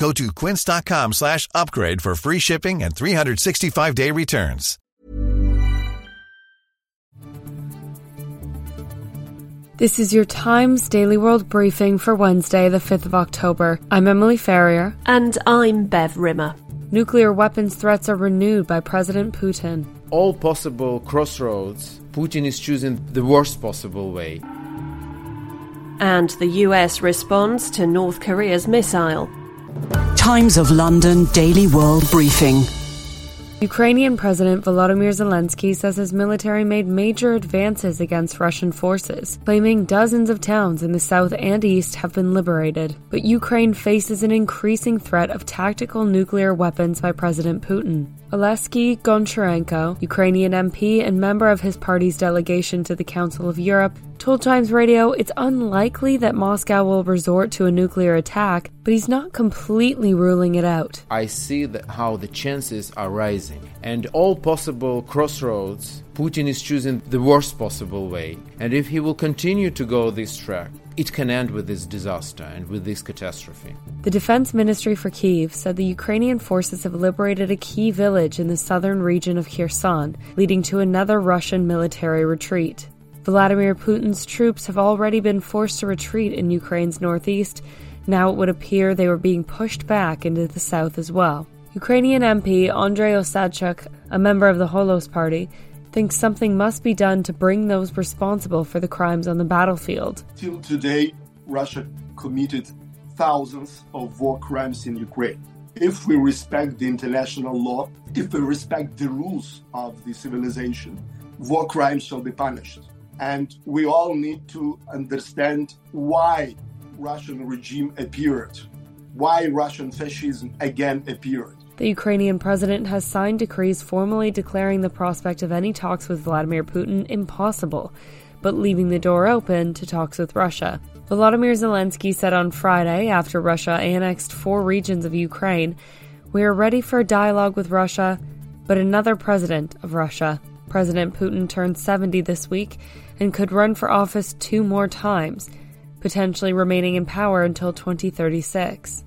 Go to quince.com slash upgrade for free shipping and 365-day returns. This is your Times Daily World briefing for Wednesday, the 5th of October. I'm Emily Ferrier. And I'm Bev Rimmer. Nuclear weapons threats are renewed by President Putin. All possible crossroads, Putin is choosing the worst possible way. And the US responds to North Korea's missile. Times of London Daily World Briefing. Ukrainian President Volodymyr Zelensky says his military made major advances against Russian forces, claiming dozens of towns in the south and east have been liberated. But Ukraine faces an increasing threat of tactical nuclear weapons by President Putin. Oleksiy Goncharenko, Ukrainian MP and member of his party's delegation to the Council of Europe, told Times Radio it's unlikely that Moscow will resort to a nuclear attack, but he's not completely ruling it out. I see how the chances are rising, and all possible crossroads, Putin is choosing the worst possible way. And if he will continue to go this track, it can end with this disaster and with this catastrophe. The Defense Ministry for Kiev said the Ukrainian forces have liberated a key village in the southern region of Kherson, leading to another Russian military retreat. Vladimir Putin's troops have already been forced to retreat in Ukraine's northeast. Now it would appear they were being pushed back into the south as well. Ukrainian MP Andrei Osadchuk, a member of the Holos Party, thinks something must be done to bring those responsible for the crimes on the battlefield. Till today, Russia committed thousands of war crimes in Ukraine. If we respect the international law, if we respect the rules of the civilization, war crimes shall be punished. And we all need to understand why Russian regime appeared, why Russian fascism again appeared. The Ukrainian president has signed decrees formally declaring the prospect of any talks with Vladimir Putin impossible, but leaving the door open to talks with Russia. Volodymyr Zelensky said on Friday, after Russia annexed four regions of Ukraine, We are ready for a dialogue with Russia, but another president of Russia. President Putin turned 70 this week and could run for office two more times, potentially remaining in power until 2036.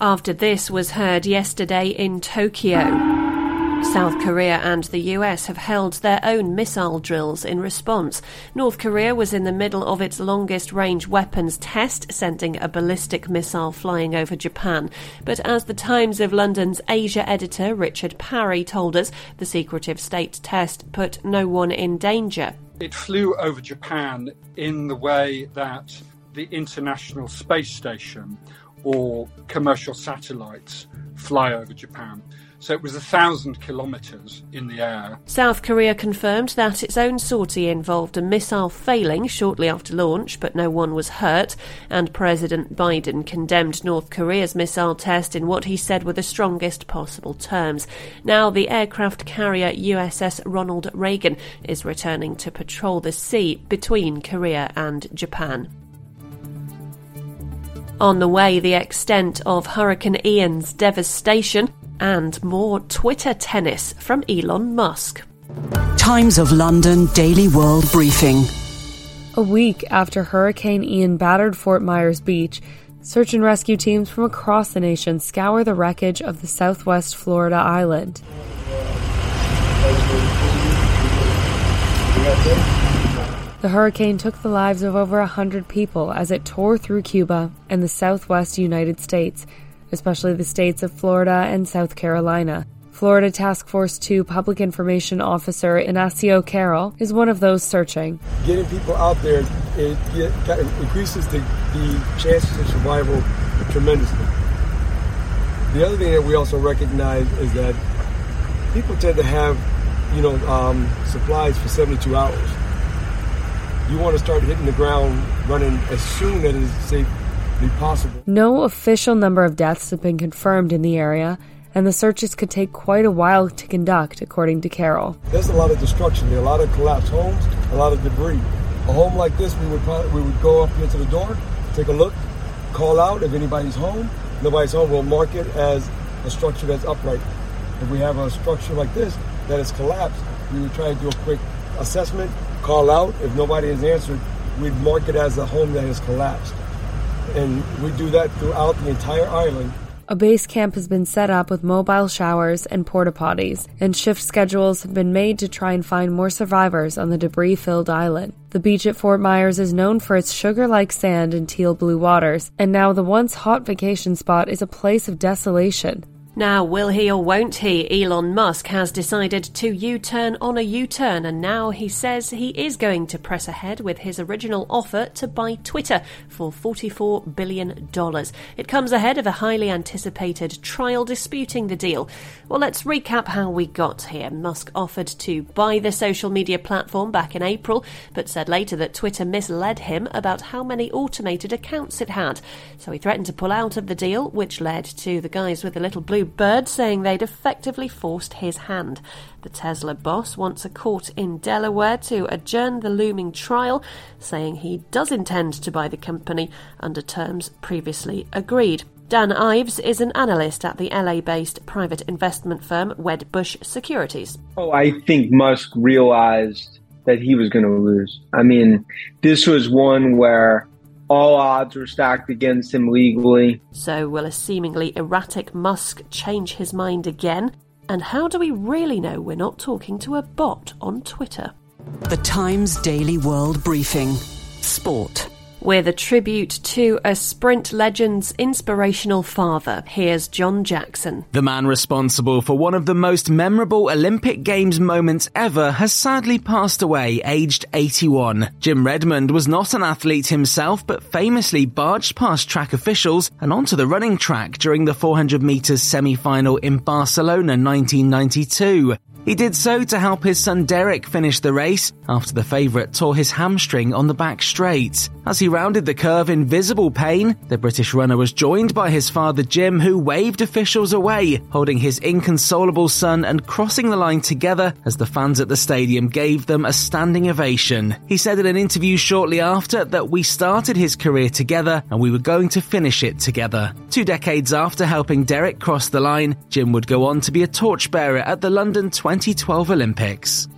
After this was heard yesterday in Tokyo. South Korea and the US have held their own missile drills in response. North Korea was in the middle of its longest range weapons test, sending a ballistic missile flying over Japan. But as the Times of London's Asia editor Richard Parry told us, the secretive state test put no one in danger. It flew over Japan in the way that the International Space Station or commercial satellites fly over Japan. So it was a thousand kilometres in the air. South Korea confirmed that its own sortie involved a missile failing shortly after launch, but no one was hurt. And President Biden condemned North Korea's missile test in what he said were the strongest possible terms. Now, the aircraft carrier USS Ronald Reagan is returning to patrol the sea between Korea and Japan. On the way, the extent of Hurricane Ian's devastation and more Twitter tennis from Elon Musk. Times of London Daily World Briefing. A week after Hurricane Ian battered Fort Myers Beach, search and rescue teams from across the nation scour the wreckage of the southwest Florida island. The hurricane took the lives of over 100 people as it tore through Cuba and the southwest United States, especially the states of Florida and South Carolina. Florida Task Force 2 Public Information Officer Inacio Carroll is one of those searching. Getting people out there it, increases the, the chances of survival tremendously. The other thing that we also recognize is that people tend to have, you know, um, supplies for 72 hours. You want to start hitting the ground running as soon as it is safely possible. No official number of deaths have been confirmed in the area, and the searches could take quite a while to conduct, according to Carroll. There's a lot of destruction. There a lot of collapsed homes, a lot of debris. A home like this, we would probably, we would go up here to the door, take a look, call out if anybody's home. Nobody's home. We'll mark it as a structure that's upright. If we have a structure like this that is collapsed, we would try to do a quick assessment, call out. If nobody has answered, we'd mark it as a home that has collapsed. And we do that throughout the entire island. A base camp has been set up with mobile showers and porta potties, and shift schedules have been made to try and find more survivors on the debris filled island. The beach at Fort Myers is known for its sugar like sand and teal blue waters, and now the once hot vacation spot is a place of desolation. Now, will he or won't he? Elon Musk has decided to U turn on a U turn, and now he says he is going to press ahead with his original offer to buy Twitter for $44 billion. It comes ahead of a highly anticipated trial disputing the deal. Well, let's recap how we got here. Musk offered to buy the social media platform back in April, but said later that Twitter misled him about how many automated accounts it had. So he threatened to pull out of the deal, which led to the guys with the little blue Bird saying they'd effectively forced his hand. The Tesla boss wants a court in Delaware to adjourn the looming trial, saying he does intend to buy the company under terms previously agreed. Dan Ives is an analyst at the LA based private investment firm Wedbush Securities. Oh, I think Musk realized that he was going to lose. I mean, this was one where all odds were stacked against him legally. So, will a seemingly erratic Musk change his mind again? And how do we really know we're not talking to a bot on Twitter? The Times Daily World Briefing Sport with a tribute to a sprint legend's inspirational father. Here's John Jackson. The man responsible for one of the most memorable Olympic Games moments ever has sadly passed away, aged 81. Jim Redmond was not an athlete himself, but famously barged past track officials and onto the running track during the 400 metres semi-final in Barcelona 1992. He did so to help his son Derek finish the race after the favourite tore his hamstring on the back straight. As he rounded the curve in visible pain, the British runner was joined by his father Jim, who waved officials away, holding his inconsolable son and crossing the line together as the fans at the stadium gave them a standing ovation. He said in an interview shortly after that we started his career together and we were going to finish it together. Two decades after helping Derek cross the line, Jim would go on to be a torchbearer at the London 2012 Olympics.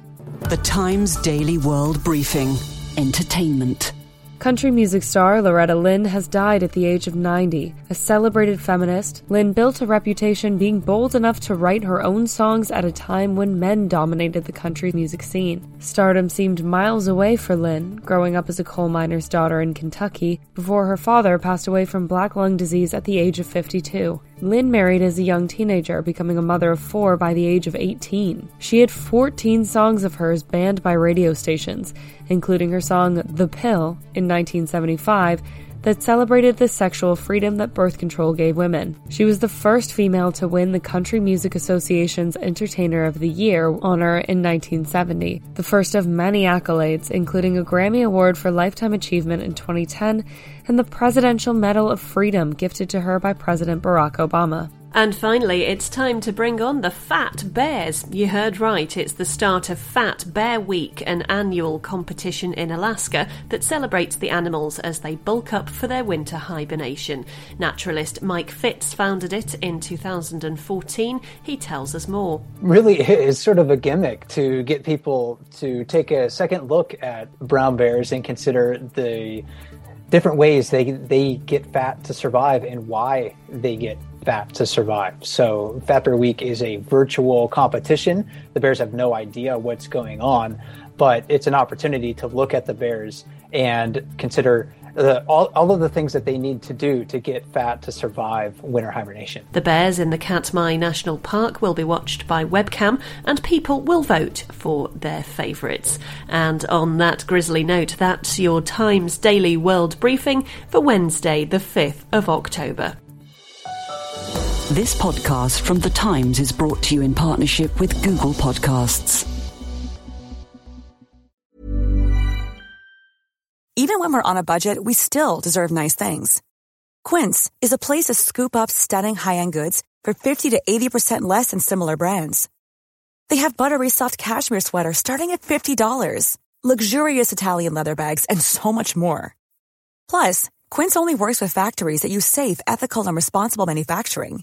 The Times Daily World Briefing Entertainment. Country music star Loretta Lynn has died at the age of 90. A celebrated feminist, Lynn built a reputation being bold enough to write her own songs at a time when men dominated the country music scene. Stardom seemed miles away for Lynn, growing up as a coal miner's daughter in Kentucky, before her father passed away from black lung disease at the age of 52. Lynn married as a young teenager, becoming a mother of four by the age of 18. She had 14 songs of hers banned by radio stations, including her song The Pill in 1975 that celebrated the sexual freedom that birth control gave women. She was the first female to win the Country Music Association's Entertainer of the Year honor in 1970, the first of many accolades, including a Grammy Award for Lifetime Achievement in 2010 and the Presidential Medal of Freedom gifted to her by President Barack Obama. And finally, it's time to bring on the Fat Bears. You heard right, it's the start of Fat Bear Week, an annual competition in Alaska that celebrates the animals as they bulk up for their winter hibernation. Naturalist Mike Fitz founded it in 2014. He tells us more. Really, it's sort of a gimmick to get people to take a second look at brown bears and consider the different ways they they get fat to survive and why they get fat to survive. So, Fat Bear Week is a virtual competition. The bears have no idea what's going on, but it's an opportunity to look at the bears and consider the, all, all of the things that they need to do to get fat to survive winter hibernation. The bears in the Katmai National Park will be watched by webcam, and people will vote for their favourites. And on that grisly note, that's your Times Daily World Briefing for Wednesday, the 5th of October. This podcast from The Times is brought to you in partnership with Google Podcasts. Even when we're on a budget, we still deserve nice things. Quince is a place to scoop up stunning high end goods for 50 to 80% less than similar brands. They have buttery soft cashmere sweaters starting at $50, luxurious Italian leather bags, and so much more. Plus, Quince only works with factories that use safe, ethical, and responsible manufacturing.